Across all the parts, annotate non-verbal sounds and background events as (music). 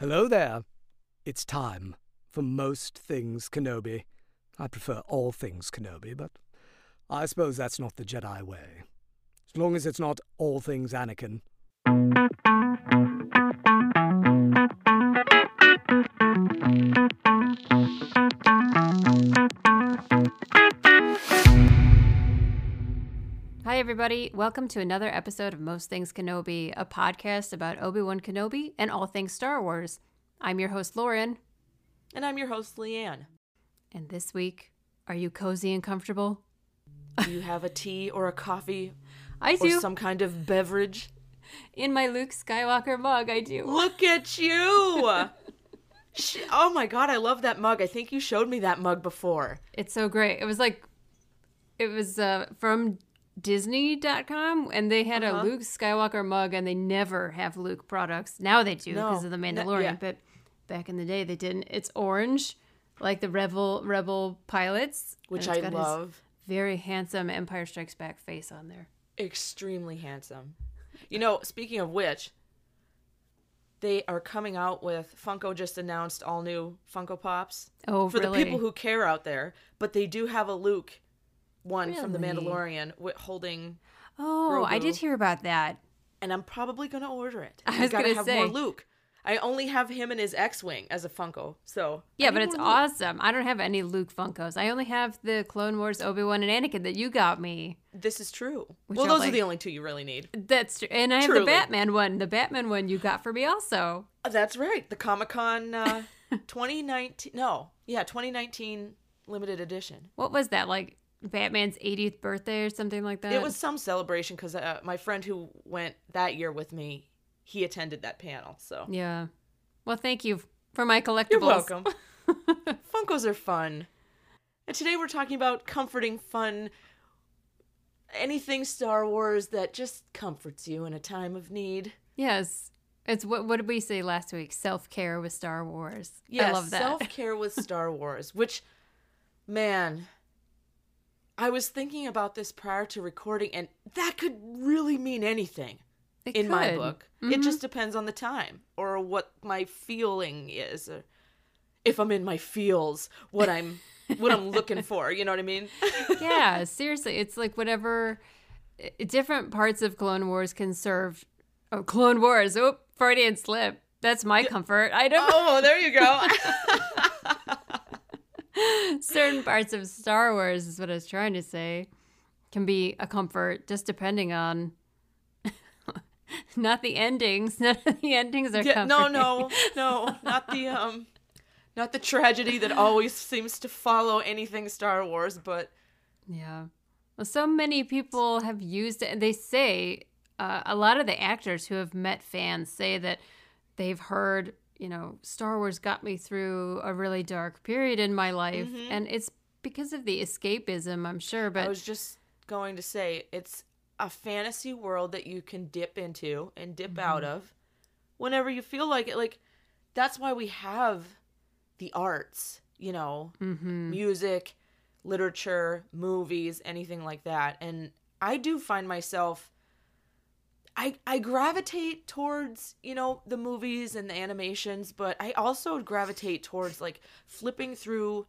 Hello there. It's time for most things Kenobi. I prefer all things Kenobi, but I suppose that's not the Jedi way. As long as it's not all things Anakin. Hi, everybody. Welcome to another episode of Most Things Kenobi, a podcast about Obi Wan Kenobi and all things Star Wars. I'm your host, Lauren, And I'm your host, Leanne. and this week, are you cozy and comfortable? Do you have a tea or a coffee I or do. some kind of beverage? In my Luke Skywalker mug, I do. Look at you! (laughs) Oh my god, I love that mug. I think you showed me that mug before. It's so great. It was like, it was uh, from Disney.com, and they had Uh-huh. a Luke Skywalker mug, and they never have Luke products. Now they do because No. of the Mandalorian, yeah. but back in the day, they didn't. It's orange, like the Rebel Rebel pilots, Which I love. very handsome Empire Strikes Back face on there. Extremely handsome. You know, speaking of which, they are coming out with Funko just announced all new Funko Pops. Oh, for really? the people who care out there, but they do have a Luke one from the Mandalorian holding Oh, I did hear about that. and I'm probably gonna order it. I was gonna have say. more Luke. I only have him in his X-wing as a Funko, so Yeah, but it's Luke. awesome. I don't have any Luke Funkos. I only have the Clone Wars Obi Wan and Anakin that you got me. This is true. Well, those like- are the only two you really need. That's true. And I have the Batman one. The Batman one you got for me also. That's right. The Comic Con uh, (laughs) 2019. No, yeah, 2019 limited edition. What was that? Like Batman's 80th birthday or something like that? It was some celebration because uh, my friend who went that year with me, he attended that panel. So Yeah. Well, thank you for my collectibles. you're welcome. (laughs) Funkos are fun, and today we're talking about comforting fun. Anything Star Wars that just comforts you in a time of need. Yes. It's what what did we say last week? Self care with Star Wars. Yes, I love that. Self care with Star (laughs) Wars, which, man, I was thinking about this prior to recording, and that could really mean anything It in my could. book. Mhm. It just depends on the time or what my feeling is, or if I'm in my feels, what I'm what I'm looking for. You know what I mean? (laughs) yeah, seriously, it's like whatever different parts of Clone Wars can serve. Oh, Clone Wars. Oh, Freudian slip. That's my comfort. I don't oh, there you go. (laughs) (laughs) certain parts of Star Wars is what I was trying to say can be a comfort just depending on (laughs) not the endings. (laughs) None of the endings are Yeah, no, no, no, not the (laughs) um, not the tragedy that always seems to follow anything Star Wars, but Yeah. Well, so many people have used it, and they say uh, a lot of the actors who have met fans say that they've heard, you know, Star Wars got me through a really dark period in my life, mm-hmm. and it's because of the escapism, I'm sure. But I was just going to say it's a fantasy world that you can dip into and dip mm-hmm. out of whenever you feel like it. Like that's why we have the arts, you know, mm-hmm. music, literature, movies, anything like that. And I do find myself I I gravitate towards, you know, the movies and the animations, but I also gravitate towards like flipping through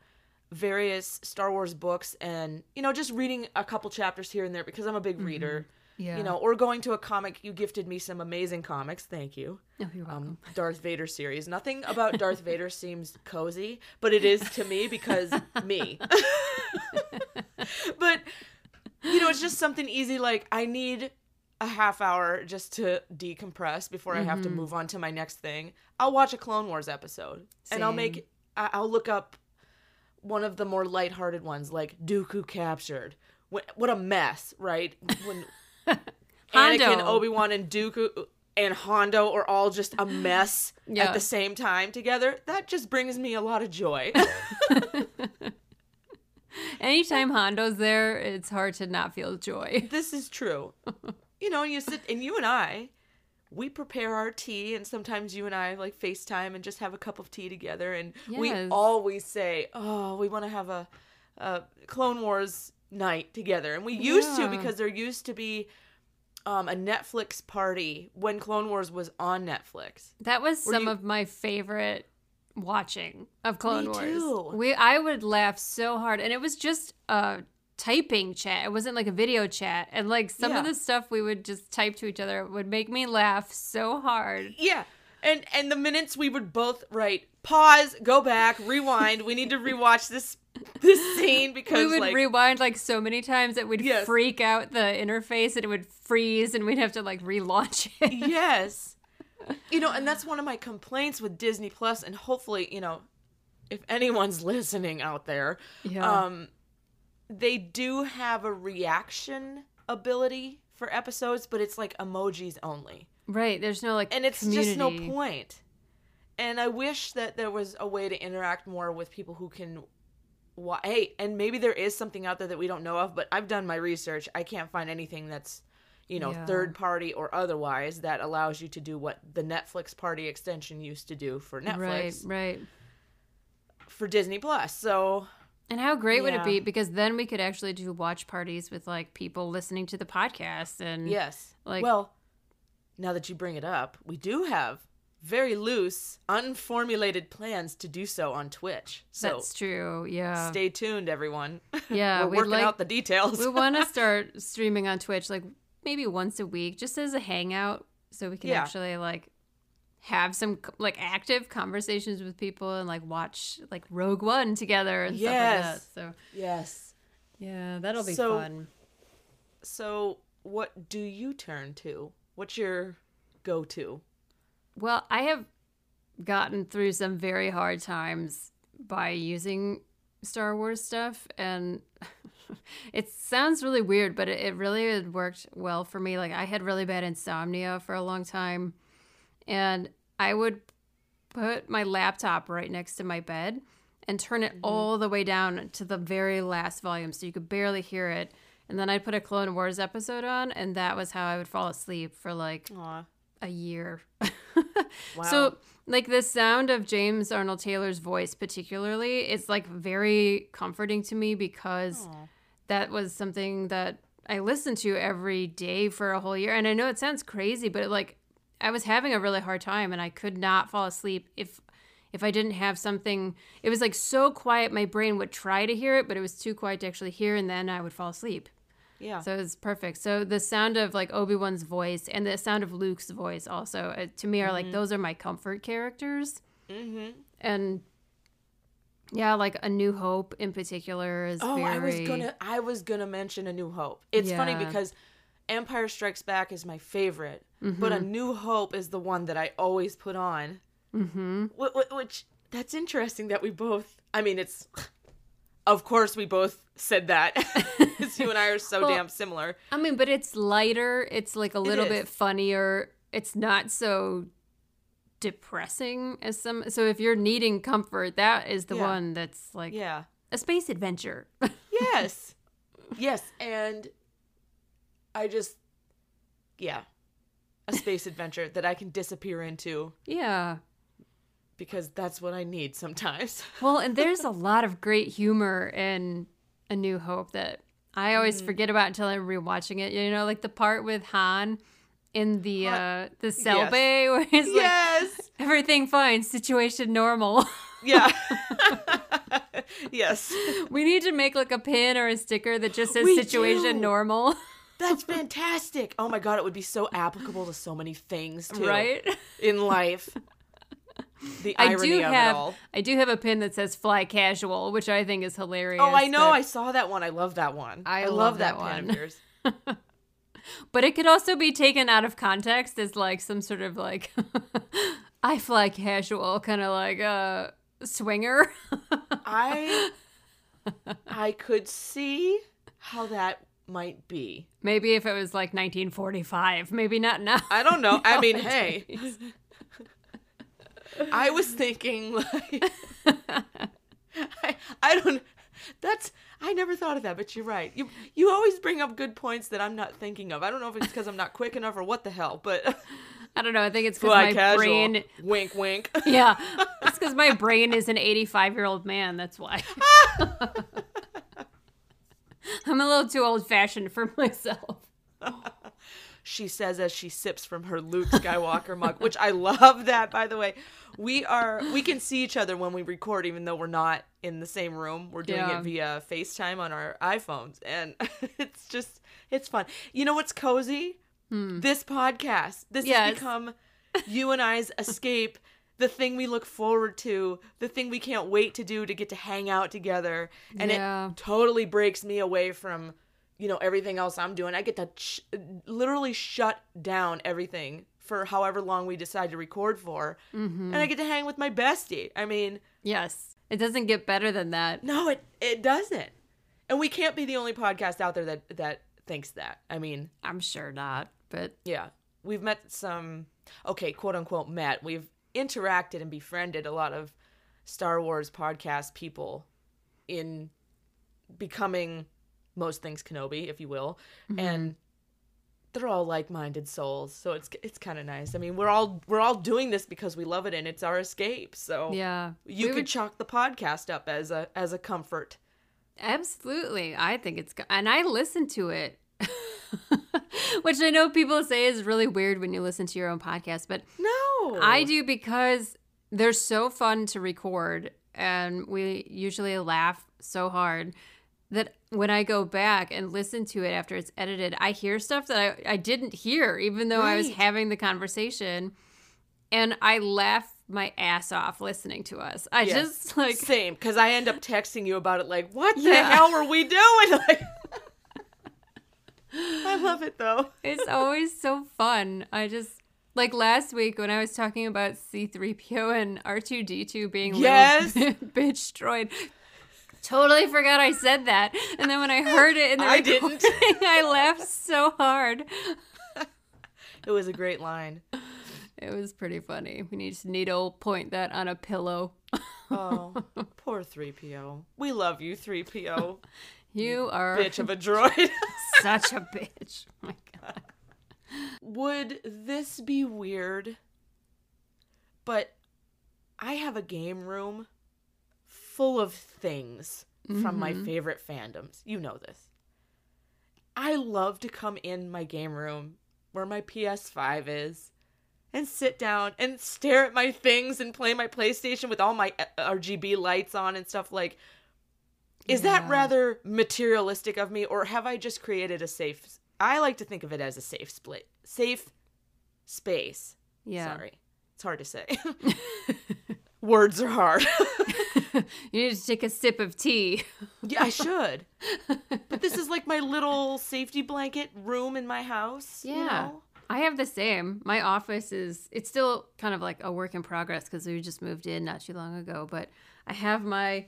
various Star Wars books and, you know, just reading a couple chapters here and there because I'm a big reader. yeah, You know, or going to a comic. You gifted me some amazing comics. Thank you. oh, you're welcome. Um, Darth Vader series. Nothing about (laughs) Darth Vader seems cozy, but it is to me because me. (laughs) (laughs) but you know, it's just something easy. Like I need a half hour just to decompress before I Mm-hmm. have to move on to my next thing. I'll watch a Clone Wars episode, and I'll make. I- I'll look up one of the more lighthearted ones, like Dooku captured. What, what a mess, right? When (laughs) Anakin, Hondo. Obi Wan, and Dooku and Hondo are all just a mess (laughs) Yeah. at the same time together. That just brings me a lot of joy. (laughs) Anytime Hondo's there, it's hard to not feel joy. this is true. You know, you sit and you and I, we prepare our tea, and sometimes you and I like FaceTime and just have a cup of tea together, and we always say, "Oh, we want to have a, a Clone Wars night together," and we used to because there used to be um, a Netflix party when Clone Wars was on Netflix. That was Were some you- of my favorite watching of Clone Me Wars. too. We I would laugh so hard, and it was just a typing chat. It wasn't like a video chat, and like some of the stuff we would just type to each other would make me laugh so hard. Yeah. And and the minutes we would both write pause, go back, rewind. we need to rewatch this this scene (laughs) because We would like rewind like so many times that we'd Yes. freak out the interface, and it would freeze, and we'd have to like relaunch it. yes. (laughs) You know, and that's one of my complaints with Disney Plus and hopefully, you know, if anyone's (laughs) listening out there, Yeah. um they do have a reaction ability for episodes, but it's like emojis only. right. There's no like and it's community. just no point. And I wish that there was a way to interact more with people who can. Wa- hey, and maybe there is something out there that we don't know of, but I've done my research. I can't find anything that's, you know, Yeah. third party or otherwise that allows you to do what the Netflix party extension used to do for Netflix. Right, right. for Disney Plus. So And how great would it be? Because then we could actually do watch parties with like people listening to the podcast and yes, Like- well, now that you bring it up, we do have very loose, unformulated plans to do so on Twitch. So that's true. Yeah. stay tuned, everyone. (laughs) Yeah, We're working like- out the details. we want to (laughs) start streaming on Twitch like maybe once a week just as a hangout so we can Yeah. actually like have some like active conversations with people and like watch like Rogue One together and stuff like that. So yes. yeah, that'll be So- fun. So, what do you turn to? What's your go-to? Well, I have gotten through some very hard times by using Star Wars stuff, and (laughs) it sounds really weird, but it, it really worked well for me. Like, I had really bad insomnia for a long time, and I would put my laptop right next to my bed and turn it mm-hmm. all the way down to the very last volume so you could barely hear it. And then I'd put a Clone Wars episode on, and that was how I would fall asleep for like Aw. a year. (laughs) Wow. So, like the sound of James Arnold Taylor's voice, particularly, it's like very comforting to me because Aw. that was something that I listened to every day for a whole year. And I know it sounds crazy, but it, like I was having a really hard time and I could not fall asleep if if I didn't have something. It was like so quiet, my brain would try to hear it, but it was too quiet to actually hear, and then I would fall asleep. Yeah. So it's perfect. So the sound of like Obi Wan's voice and the sound of Luke's voice also uh, to me are like those are my comfort characters. mm-hmm. And yeah, like A New Hope in particular is Oh, very. I was gonna I was gonna mention A New Hope. It's funny because Empire Strikes Back is my favorite, but Mm-hmm. A New Hope is the one that I always put on. Mm-hmm. Wh- wh- Which that's interesting that we both. I mean, it's. (sighs) Of course, we both said that. (laughs) you and I are so Well, damn similar. I mean, but it's lighter. It's like a little bit funnier. It's not so depressing as some. So if you're needing comfort, that is the Yeah. one that's like Yeah. a space adventure. (laughs) Yes. yes, and I just yeah. A space adventure that I can disappear into yeah. because that's what I need sometimes. (laughs) Well, and there's a lot of great humor in A New Hope that I always Mm-hmm. forget about until I'm rewatching it. You know, like the part with Han in the Han- uh the cell Yes. bay (laughs) where he's like everything fine, situation normal. (laughs) Yeah. yes. we need to make like a pin or a sticker that just says We situation do. normal, That's fantastic. Oh my god, it would be so applicable to so many things too. right? In life. (laughs) The I irony do of it have all. I do have a pin that says fly casual, which I think is hilarious. Oh, I know. I saw that one. I love that one. I love, love that, that pin one. of yours. (laughs) But it could also be taken out of context as like some sort of like (laughs) I fly casual kind of like a swinger. I I could see how that might be. maybe if it was like 1945, maybe not now. I don't know. I (laughs) mean, hey, I was thinking (laughs) like (laughs) I, I don't that's I never thought of that, but you're right. You you always bring up good points that I'm not thinking of. I don't know if it's because I'm not quick enough or what the hell, but I don't know. I think it's because my casual. brain. Wink, wink. Yeah, it's because my brain is an 85 year old man. That's why. (laughs) I'm a little too old fashioned for (laughs) myself. (laughs) she says as she sips from her Luke Skywalker mug, which I love that by the way. We are we can see each other when we record even though we're not in the same room. We're doing Yeah. it via FaceTime on our iPhones and it's just it's fun. You know what's cozy? Hmm. This podcast. This Yes. has become you and I's escape, the thing we look forward to, the thing we can't wait to do to get to hang out together. And Yeah. it totally breaks me away from, you know, everything else I'm doing. I get to sh- literally shut down everything for however long we decide to record for. Mm-hmm. And I get to hang with my bestie. I mean, Yes. It doesn't get better than that. no, it it doesn't. And we can't be the only podcast out there that that thinks that. I mean, I'm sure not, but Yeah. We've met some, okay, quote unquote, met. We've interacted and befriended a lot of Star Wars podcast people in becoming most things Kenobi, if you will. Mm-hmm. And they're all like-minded souls, so it's it's kind of nice. I mean, we're all we're all doing this because we love it and it's our escape. So yeah. you We could would- chalk the podcast up as a as a comfort. Absolutely. I think it's and I listen to it. (laughs) Which I know people say is really weird when you listen to your own podcast, but No. I oh. do because they're so fun to record and we usually laugh so hard that when I go back and listen to it after it's edited, I hear stuff that I, I didn't hear, even though I was having the conversation. And I laugh my ass off listening to us. I Yes. just like Same, because I end up texting you about it like, what the Yeah. hell were we doing? (laughs) Like, (laughs) I love it though. It's always so fun. I just like last week when I was talking about C3PO and R2D2 being Yes. little (laughs) bitch droid. Totally forgot I said that. And then when I heard it in the (laughs) I recording, didn't. (laughs) I laughed so hard. It was a great line. It was pretty funny. We need to needle point that on a pillow. Oh, poor 3PO. We love you, 3PO. You are Bitch of a droid. such a bitch. Oh my god. Would this be weird? But I have a game room full of things from my favorite fandoms. You know this. I love to come in my game room where my PS5 is and sit down and stare at my things and play my PlayStation with all my uh, RGB lights on and stuff like is that rather materialistic of me or have I just created a safe I like to think of it as a safe split safe space. Yeah. Sorry. It's hard to say. (laughs) (laughs) Words are hard. (laughs) You need to take a sip of tea. yeah, I should. But this is like my little safety blanket room in my house. you Yeah. know? I have the same. My office is it's still kind of like a work in progress because we just moved in not too long ago, but I have my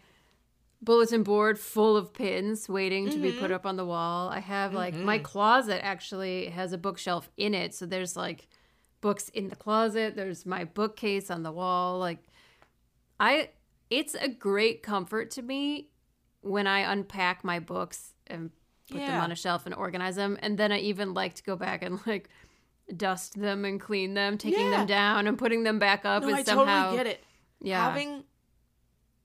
bulletin board full of pins waiting to be put mm-hmm. up on the wall. I have like my mm-hmm. closet actually has a bookshelf in it, so there's like books in the closet, there's my bookcase on the wall like I it's a great comfort to me when I unpack my books and put them on a shelf and organize them. And then I even like to go back and like dust them and clean them, taking Yeah. them down and putting them back up No, and I somehow totally get it. yeah. Having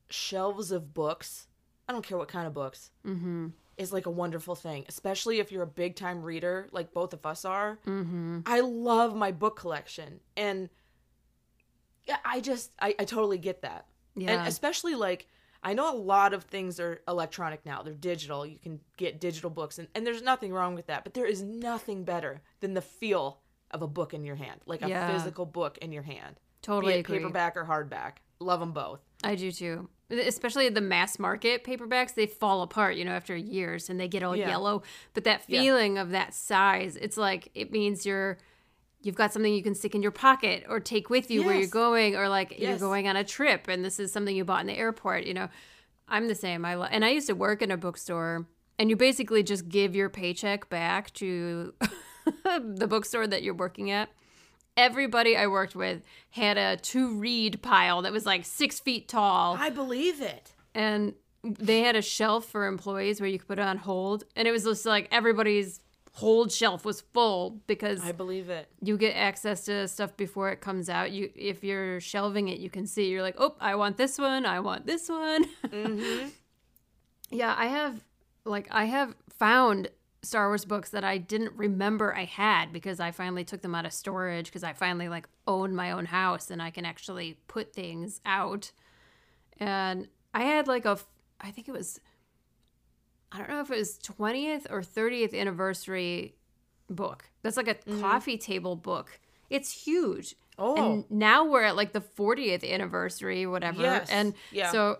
shelves of books, I don't care what kind of books, mm-hmm. is like a wonderful thing, especially if you're a big time reader like both of us are. Mm-hmm. I love my book collection. And yeah, I just, I, I totally get that. Yeah. And especially like, I know a lot of things are electronic now. They're digital. You can get digital books, and, and there's nothing wrong with that. But there is nothing better than the feel of a book in your hand, like a Yeah. physical book in your hand. totally be it agree. paperback or hardback. Love them both. I do too. Especially the mass market paperbacks, they fall apart, you know, after years and they get all Yeah. yellow. But that Yeah. feeling of that size, it's like it means you're you've got something you can stick in your pocket or take with you where you're going or like you're going on a trip and this is something you bought in the airport, you know. I'm the same. I lo- and I used to work in a bookstore and you basically just give your paycheck back to (laughs) the bookstore that you're working at everybody I worked with had a to read pile that was like six feet tall, I believe it. and they had a shelf for employees where you could put it on hold, and it was just like everybody's hold shelf was full because I believe it. you get access to stuff before it comes out. You if you're shelving it, you can see you're like, oh, I want this one, I want this one. Mm-hmm. (laughs) Yeah, I have like I have found Star Wars books that I didn't remember I had because I finally took them out of storage because I finally like own my own house and I can actually put things out. And I had like a, I think it was, I don't know if it was 20th or 30th anniversary book. That's like a mm-hmm. coffee table book. It's huge. Oh. And now we're at like the 40th anniversary, whatever. Yes. And Yeah. so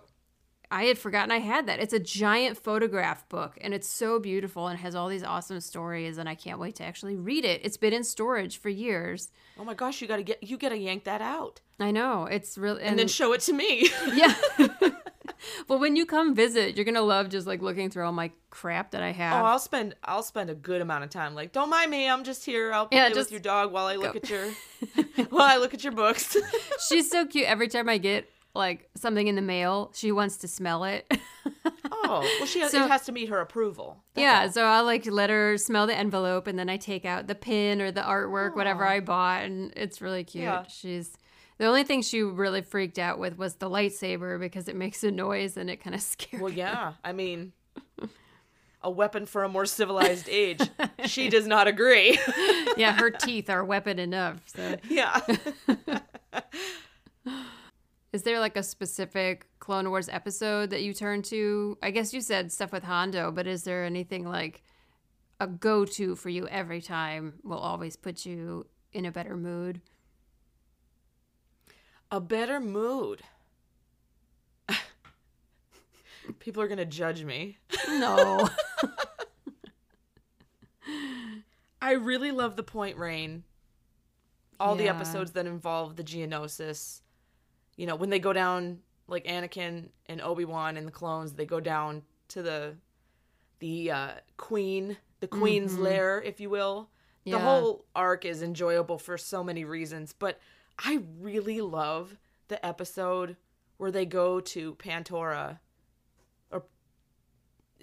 I had forgotten I had that. It's a giant photograph book and it's so beautiful and has all these awesome stories and I can't wait to actually read it. It's been in storage for years. Oh my gosh, you gotta get you gotta yank that out I know. It's really and, then show it to me. (laughs) yeah. (laughs) well, when you come visit, you're going to love just like looking through all my crap that I oh, have. oh. I'll spend I'll spend a good amount of time. Like, don't mind me, I'm just here. I'll play Yeah, with your dog while I look go. at your (laughs) while I look at your books. She's so cute. Every time I get like something in the mail, she wants to smell it. (laughs) oh, well, she has, So- it has to meet her approval. That's yeah, all. so I'll like let her smell the envelope and then I take out the pin or the artwork, whatever I bought, and it's really cute. Yeah. She's the only thing she really freaked out with was the lightsaber because it makes a noise and it kind of (laughs) scares. Well, her. yeah. I mean, (laughs) a weapon for a more civilized age. she does not agree. yeah, her teeth are weapon enough. So, yeah. Is there like a specific Clone Wars episode that you turn to? I guess you said stuff with Hondo, but is there anything like a go-to for you every time will always put you in a better mood? A better mood. (laughs) People are going to judge me. No. (laughs) I really love the Point Rain. All the episodes that involve the Geonosis. You know, when they go down like Anakin and Obi-Wan and the clones, they go down to the the uh queen, the queen's lair, if you will. The whole arc is enjoyable for so many reasons, but I really love the episode where they go to Pantora or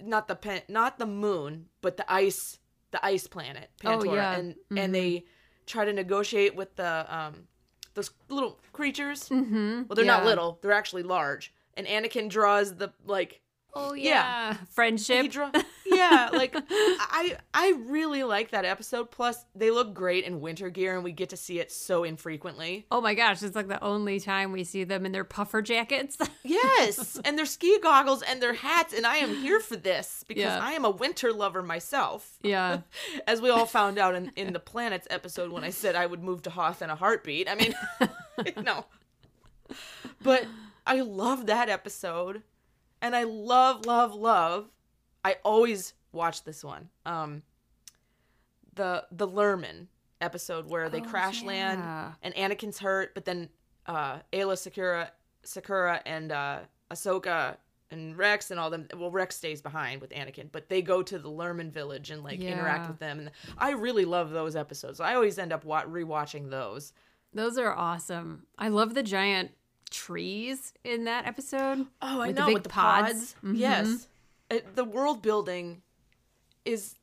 not the pen, not the moon, but the ice the ice planet Oh, Pantora yeah. and and they try to negotiate with the um those little creatures. mm-hmm. Well, they're not little; they're actually large. And Anakin draws the like Oh Yeah. yeah, friendship. he draw (laughs) yeah like (laughs) i i really like that episode plus they look great in winter gear and we get to see it so infrequently oh my gosh, it's like the only time we see them in their puffer jackets. (laughs) yes and their ski goggles and their hats and i am here for this because Yeah. i am a winter lover myself yeah. (laughs) as we all found out in, in the planets episode when i said i would move to hoth in a heartbeat i mean no but i love that episode and i love love love i always watch this one um the the lurmen episode where they Oh, crash land and anakin's hurt but then uh aayla secura secura and uh ahsoka and rex and all them well rex stays behind with anakin but they go to the lurmen village and like interact with them and i really love those episodes i always end up wa- rewatching those Those are awesome. I love the giant trees in that episode. Oh, I With the know big with the pods. pods. Mhm. Yes, the world building is,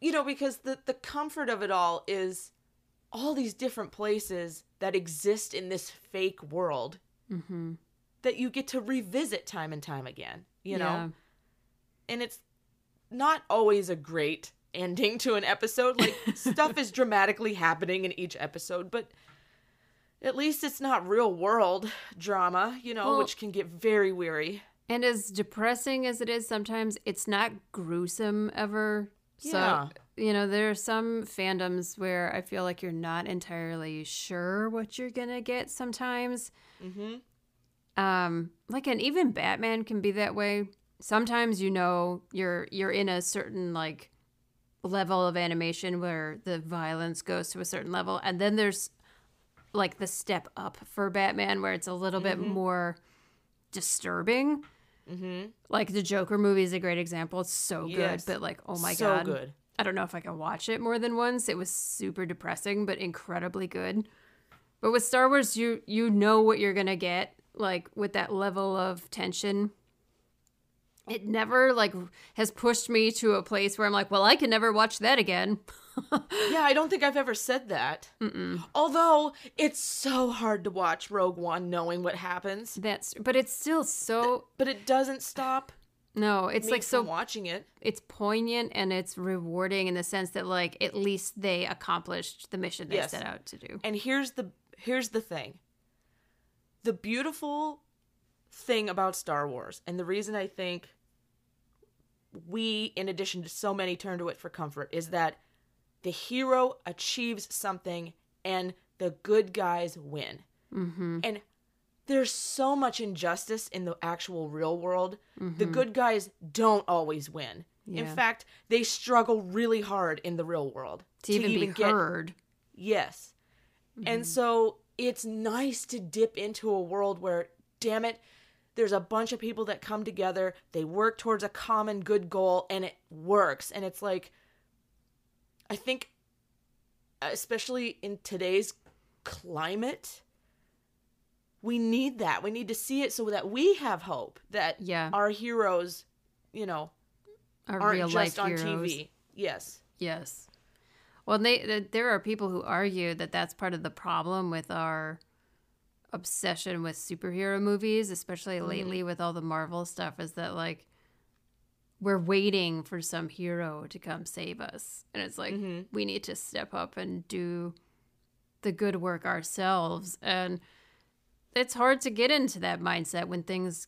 you know, because the the comfort of it all is all these different places that exist in this fake world Mm-hmm. that you get to revisit time and time again. You know, Yeah. and it's not always a great ending to an episode. Like (laughs) stuff is dramatically happening in each episode, but. At least it's not real world drama, you know, Well- which can get very weary. And as depressing as it is, sometimes it's not gruesome ever. So, Yeah. you know, there are some fandoms where I feel like you're not entirely sure what you're going to get sometimes. Mm-hmm. um like and even batman can be that way sometimes you know you're you're in a certain like level of animation where the violence goes to a certain level and then there's like the step up for batman where it's a little bit more disturbing Mm-hmm. like the joker movie is a great example it's so Yes. good but like oh my so god good. I don't know if I can watch it more than once. It was super depressing, but incredibly good. But with Star Wars, you you know what you're gonna get, like with that level of tension. It never like has pushed me to a place where I'm like, well, I can never watch that again. (laughs) Yeah, I don't think I've ever said that. Although it's so hard to watch Rogue One knowing what happens, That's but it's still so but it doesn't stop (sighs) No, it's like so watching it. it's poignant and it's rewarding in the sense that like at least they accomplished the mission they Yes. set out to do. And here's the here's the thing. The beautiful thing about Star Wars, and the reason I think we, in addition to so many, turn to it for comfort, is that the hero achieves something and the good guys win. Mm-hmm. And there's so much injustice in the actual real world. The Mm-hmm. good guys don't always win. In fact, they struggle really hard in the real world To, even, be heard. Yes. And so it's nice to dip into a world where, damn it, there's a bunch of people that come together, they work towards a common good goal, and it works. And it's like, I think, especially in today's climate, we need that. We need to see it so that we have hope that Yeah. our heroes, you know, Our aren't real just on heroes. TV. Yes. Yes. Well, they th- there are people who argue that that's part of the problem with our obsession with superhero movies, especially Mm-hmm. lately with all the Marvel stuff, is that like we're waiting for some hero to come save us, and it's like Mm-hmm. we need to step up and do the good work ourselves, and it's hard to get into that mindset when things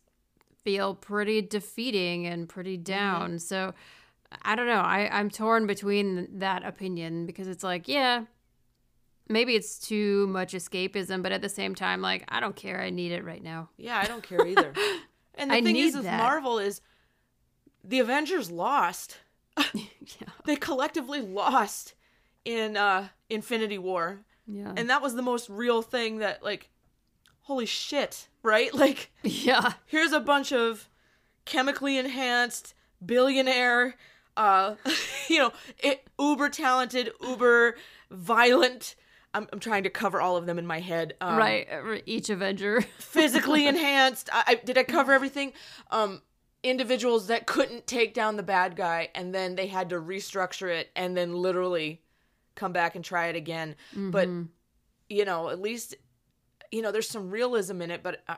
feel pretty defeating and pretty Mm-hmm. down. So I don't know. I, I'm torn between that opinion because it's like, yeah, maybe it's too much escapism, but at the same time, like, I don't care. I need it right now. Yeah, I don't care either. (laughs) And the I thing is with that. Marvel is the Avengers lost. (laughs) (laughs) yeah. They collectively lost in uh Infinity War. Yeah. And that was the most real thing that like holy shit, right? Like yeah. here's a bunch of chemically enhanced billionaire uh you know, it, uber talented, uber violent I'm, I'm trying to cover all of them in my head. Um, right. Each Avenger. (laughs) physically enhanced. I, I did I cover everything? Um, individuals that couldn't take down the bad guy, and then they had to restructure it, and then literally come back and try it again. But you know, at least you know there's some realism in it. But uh,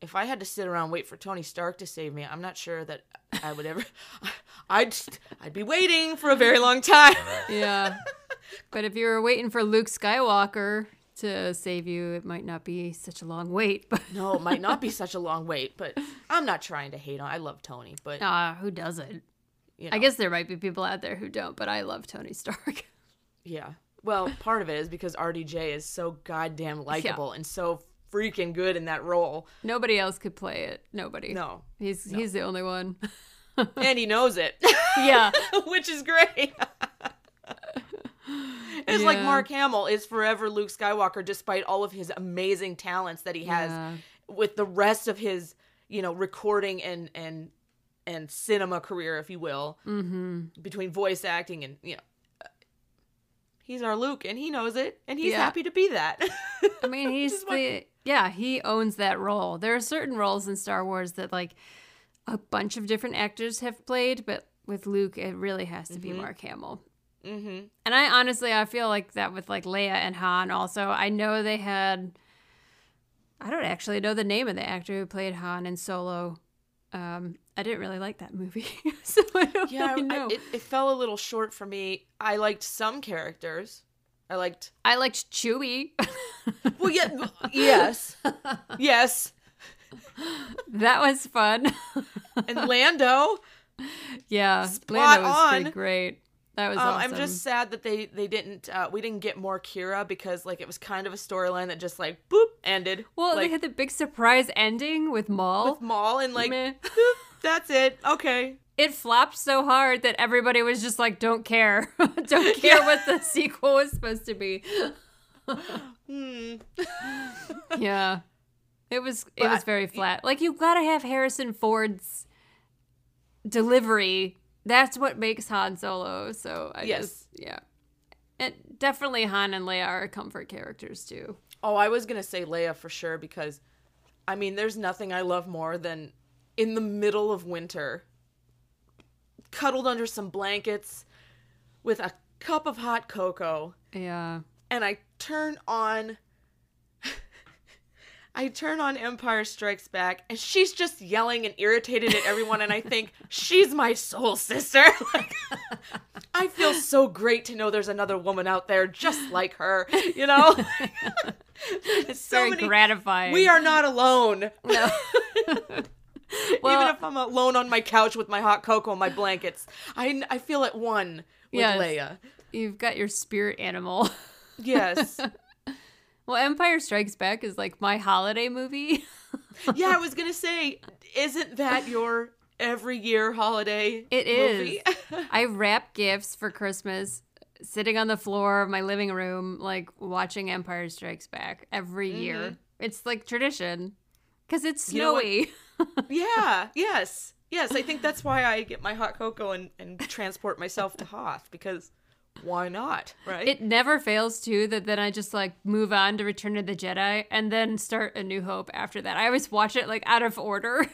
if I had to sit around and wait for Tony Stark to save me, I'm not sure that I would ever. (laughs) I'd I'd be waiting for a very long time. yeah. (laughs) But if you were waiting for Luke Skywalker to save you, it might not be such a long wait. (laughs) But no, it might not be such a long wait, but I'm not trying to hate on. I love Tony, but ah, who doesn't? you know. I guess there might be people out there who don't, but I love Tony Stark. (laughs) Yeah. Well, part of it is because RDJ is so goddamn likable and so freaking good in that role. Nobody else could play it. Nobody. No. He's he's the only one. (laughs) And he knows it, yeah. which is great. It's like Mark Hamill is forever Luke Skywalker despite all of his amazing talents that he has Yeah. with the rest of his, you know, recording and and and cinema career, if you will, Mm-hmm. between voice acting and, you know, uh, he's our Luke and he knows it and he's Yeah. happy to be that. I mean, (laughs) he's the yeah, he owns that role. There are certain roles in Star Wars that like a bunch of different actors have played, but with Luke, it really has to be Mark Hamill. Mm-hmm. And I honestly, I feel like that with like Leia and Han. Also, I know they had. I don't actually know the name of the actor who played Han in Solo. Um, I didn't really like that movie, (laughs) so I don't Yeah, really I- it, it fell a little short for me. I liked some characters. I liked. I liked Chewie. (laughs) Well, yeah, yes, yes, that was fun. and Lando. yeah, Spot Lando was pretty great. That was Um, awesome. I'm just sad that they they didn't. Uh, we didn't get more Qi'ra because like it was kind of a storyline that just like boop ended. Well, like they had the big surprise ending with Maul. with Maul and like (laughs) boop, that's it. Okay. it flopped so hard that everybody was just like, "Don't care, (laughs) don't (laughs) care Yeah. what the sequel was supposed to be." Hmm. yeah, it was it But was very flat. Like you gotta have Harrison Ford's delivery. That's what makes Han Solo. So I Yes. just yeah, and definitely Han and Leia are comfort characters too. Oh, I was gonna say Leia for sure because, I mean, there's nothing I love more than in the middle of winter, cuddled under some blankets, with a cup of hot cocoa, Yeah, and I turn on. I turn on Empire Strikes Back and she's just yelling and irritated at everyone and I think (laughs) she's my soul sister. (laughs) Like, I feel so great to know there's another woman out there just like her, you know? (laughs) It's so very many- gratifying. We are not alone. No. well, Even if I'm alone on my couch with my hot cocoa and my blankets, I, I feel at one with Yes. Leia. you've got your spirit animal. Yes. Well, Empire Strikes Back is like my holiday movie. (laughs) yeah, I was gonna say, isn't that your every year holiday? It is. movie? I wrap gifts for Christmas sitting on the floor of my living room, like watching Empire Strikes Back every year. Mm-hmm. It's like tradition because it's You know snowy. (laughs) yeah. Yes. Yes. I think that's why I get my hot cocoa and, and transport myself to Hoth because why not? Right. It never fails too that then I just like move on to Return of the Jedi and then start A New Hope after that. I always watch it like out of order.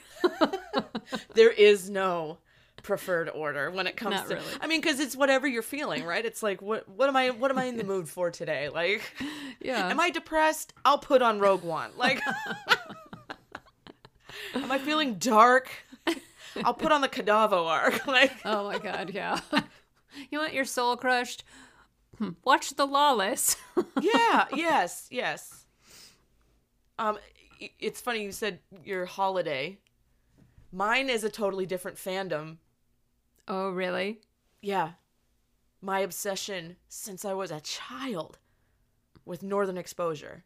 (laughs) there is no preferred order when it comes Not to really. I mean cuz it's whatever you're feeling, right? It's like what what am I what am I in the mood for today? Like yeah. am I depressed? I'll put on Rogue One. Like (laughs) Am I feeling dark? I'll put on the Kadavo arc. (laughs) Like oh my god, yeah. You want your soul crushed? Hmm, Watch The Lawless. (laughs) yeah, yes, yes. Um, it's funny you said your holiday. Mine is a totally different fandom. oh, really? Yeah, my obsession since I was a child with Northern Exposure.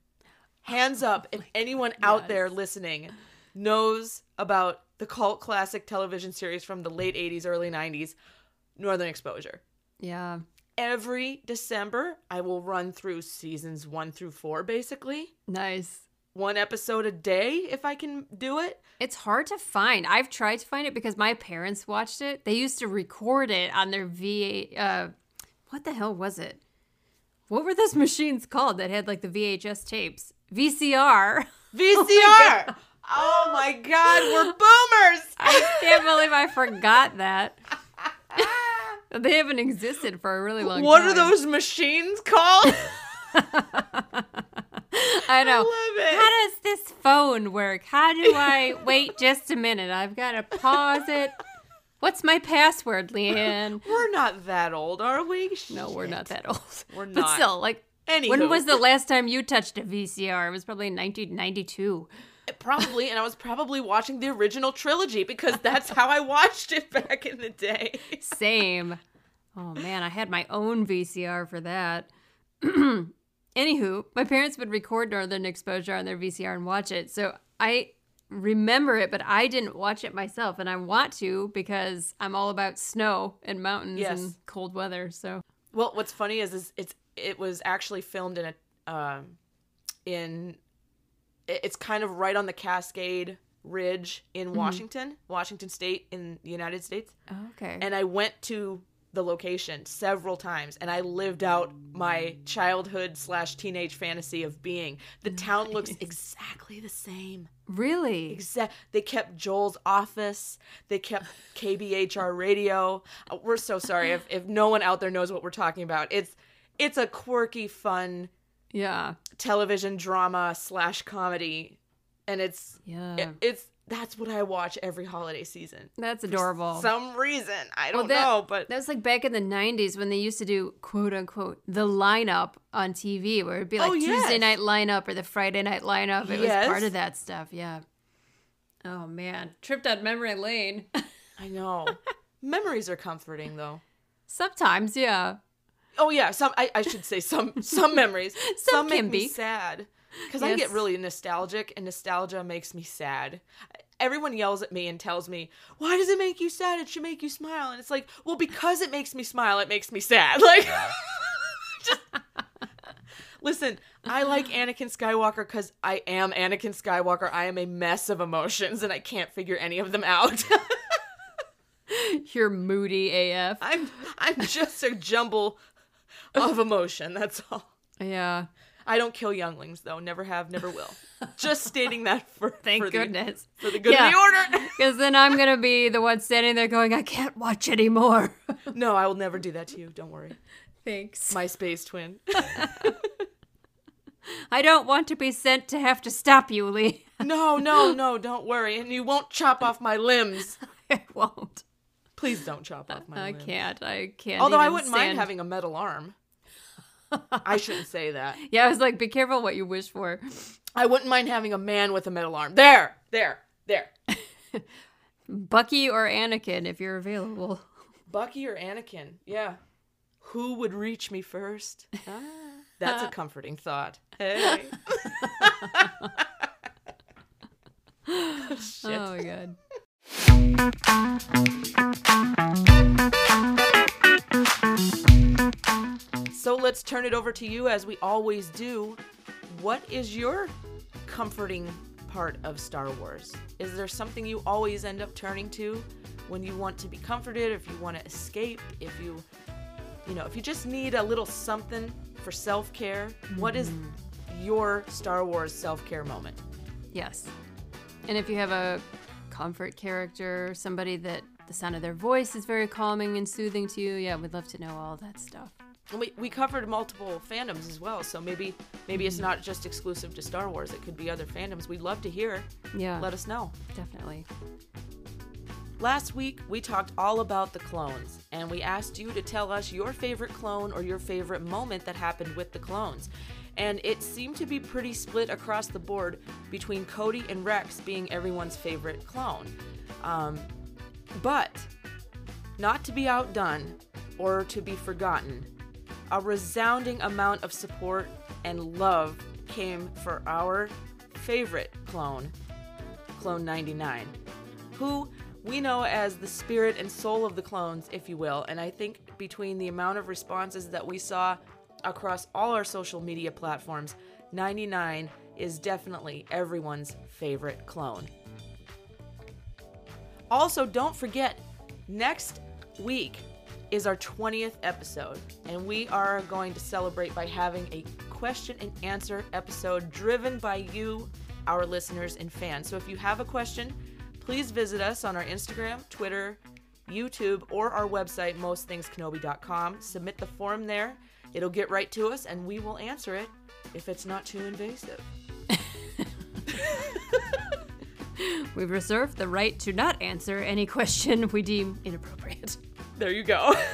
Hands up if anyone out there listening knows about the cult classic television series from the late 80s, early 90s, Northern Exposure. Yeah. Every December, I will run through seasons one through four, basically. Nice. one episode a day if I can do it. It's hard to find. I've tried to find it because my parents watched it. They used to record it on their VA. Uh, what the hell was it? What were those (laughs) machines called that had like the VHS tapes? VCR. (laughs) VCR. oh, my god, we're boomers. I can't believe I forgot that. (laughs) they haven't existed for a really long what time. What are those machines called? (laughs) I know. love it. How does this phone work? How do I wait just a minute? I've got to pause it. What's my password, Leanne? (laughs) we're not that old, are we? No, we're not that old. (laughs) We're not. But still, like, Anywho, when was the last time you touched a VCR? It was probably in 1992. Probably, and I was probably watching the original trilogy because that's how I watched it back in the day. Same. Oh man, I had my own VCR for that. (clears throat) Anywho, my parents would record Northern Exposure on their VCR and watch it. So I remember it, but I didn't watch it myself. And I want to because I'm all about snow and mountains Yes. and cold weather. So Well, what's funny is, is it's it was actually filmed in a um, in it's kind of right on the Cascade Ridge in Washington, Washington State in the United States. okay. And I went to the location several times, and I lived out my childhood slash teenage fantasy of being. The town looks exactly the same. really? Exact. They kept Joel's office. They kept KBHR radio. Uh, we're so sorry if, if no one out there knows what we're talking about. It's it's a quirky, fun Yeah. television drama slash comedy, and it's Yeah. it- it's that's what I watch every holiday season. That's adorable. Some reason I don't that- know, but That was like back in the 90s when they used to do quote unquote the lineup on TV where it'd be like Oh, Tuesday night lineup or the Friday night lineup. It Yes. was part of that stuff. Yeah. Oh man. Tripped down memory lane. (laughs) I know memories are comforting though. Sometimes, yeah. Oh yeah, some I, I should say some (laughs) some memories. Some make can me be. sad because I get really nostalgic, and nostalgia makes me sad. Everyone yells at me and tells me, "Why does it make you sad? It should make you smile." And it's like, well, because it makes me smile, it makes me sad. (laughs) Like, (laughs) just listen. I like Anakin Skywalker because I am Anakin Skywalker. I am a mess of emotions, and I can't figure any of them out. You're moody AF. I'm I'm just a jumble (laughs) of emotion. That's all. Yeah. I don't kill younglings though. Never have, never will. Just stating that (laughs) for Thank for the- goodness. for the good Yeah. of the order. (laughs) Because then I'm going to be the one standing there going, I can't watch anymore. no, I will never do that to you. Don't worry. Thanks. My space twin. I don't want to be sent to have to stop you, Lee. No, no, no, don't worry. And you won't chop off my limbs. I won't. Please don't chop off my I can't. I can't. Although I wouldn't mind having a metal arm. (laughs) I shouldn't say that. Yeah, I was like, be careful what you wish for. I wouldn't mind having a man with a metal arm. There, there, there. (laughs) Bucky or Anakin, if you're available. Bucky or Anakin? Yeah. Who would reach me first? Ah, (laughs) that's a comforting thought. Hey. Shit. Oh my god. So let's turn it over to you as we always do. What is your comforting part of Star Wars? Is there something you always end up turning to when you want to be comforted, if you want to escape, if you you know, if you just need a little something for self-care, what is mm-hmm. your Star Wars self-care moment? Yes. And if you have a comfort character, somebody that the sound of their voice is very calming and soothing to you, yeah, we'd love to know all that stuff. And we, we covered multiple fandoms as well, so maybe maybe it's not just exclusive to Star Wars. It could be other fandoms. We'd love to hear. Yeah, Let us know. definitely. Last week, we talked all about the clones, and we asked you to tell us your favorite clone or your favorite moment that happened with the clones. And it seemed to be pretty split across the board between Cody and Rex being everyone's favorite clone. Um, but, not to be outdone or to be forgotten, a resounding amount of support and love came for our favorite clone, Clone 99, who we know as the spirit and soul of the clones, if you will. And I think between the amount of responses that we saw across all our social media platforms, 99 is definitely everyone's favorite clone. Also, don't forget, next week is our 20th episode, and we are going to celebrate by having a question and answer episode driven by you, our listeners and fans. So if you have a question, please visit us on our Instagram, Twitter, YouTube, or our website, mostthingskenobi.com. Submit the form there. It'll get right to us, and we will answer it if it's not too invasive. (laughs) We've reserved the right to not answer any question we deem inappropriate. There you go. (laughs)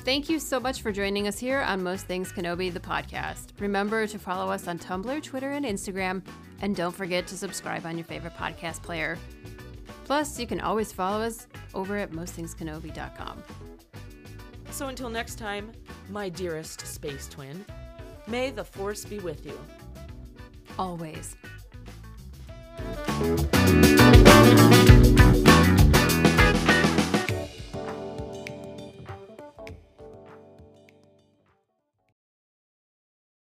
Thank you so much for joining us here on Most Things Kenobi, the podcast. Remember to follow us on Tumblr, Twitter, and Instagram, and don't forget to subscribe on your favorite podcast player. Plus, you can always follow us over at mostthingskenobi.com. so until next time, my dearest space twin, may the force be with you. Always.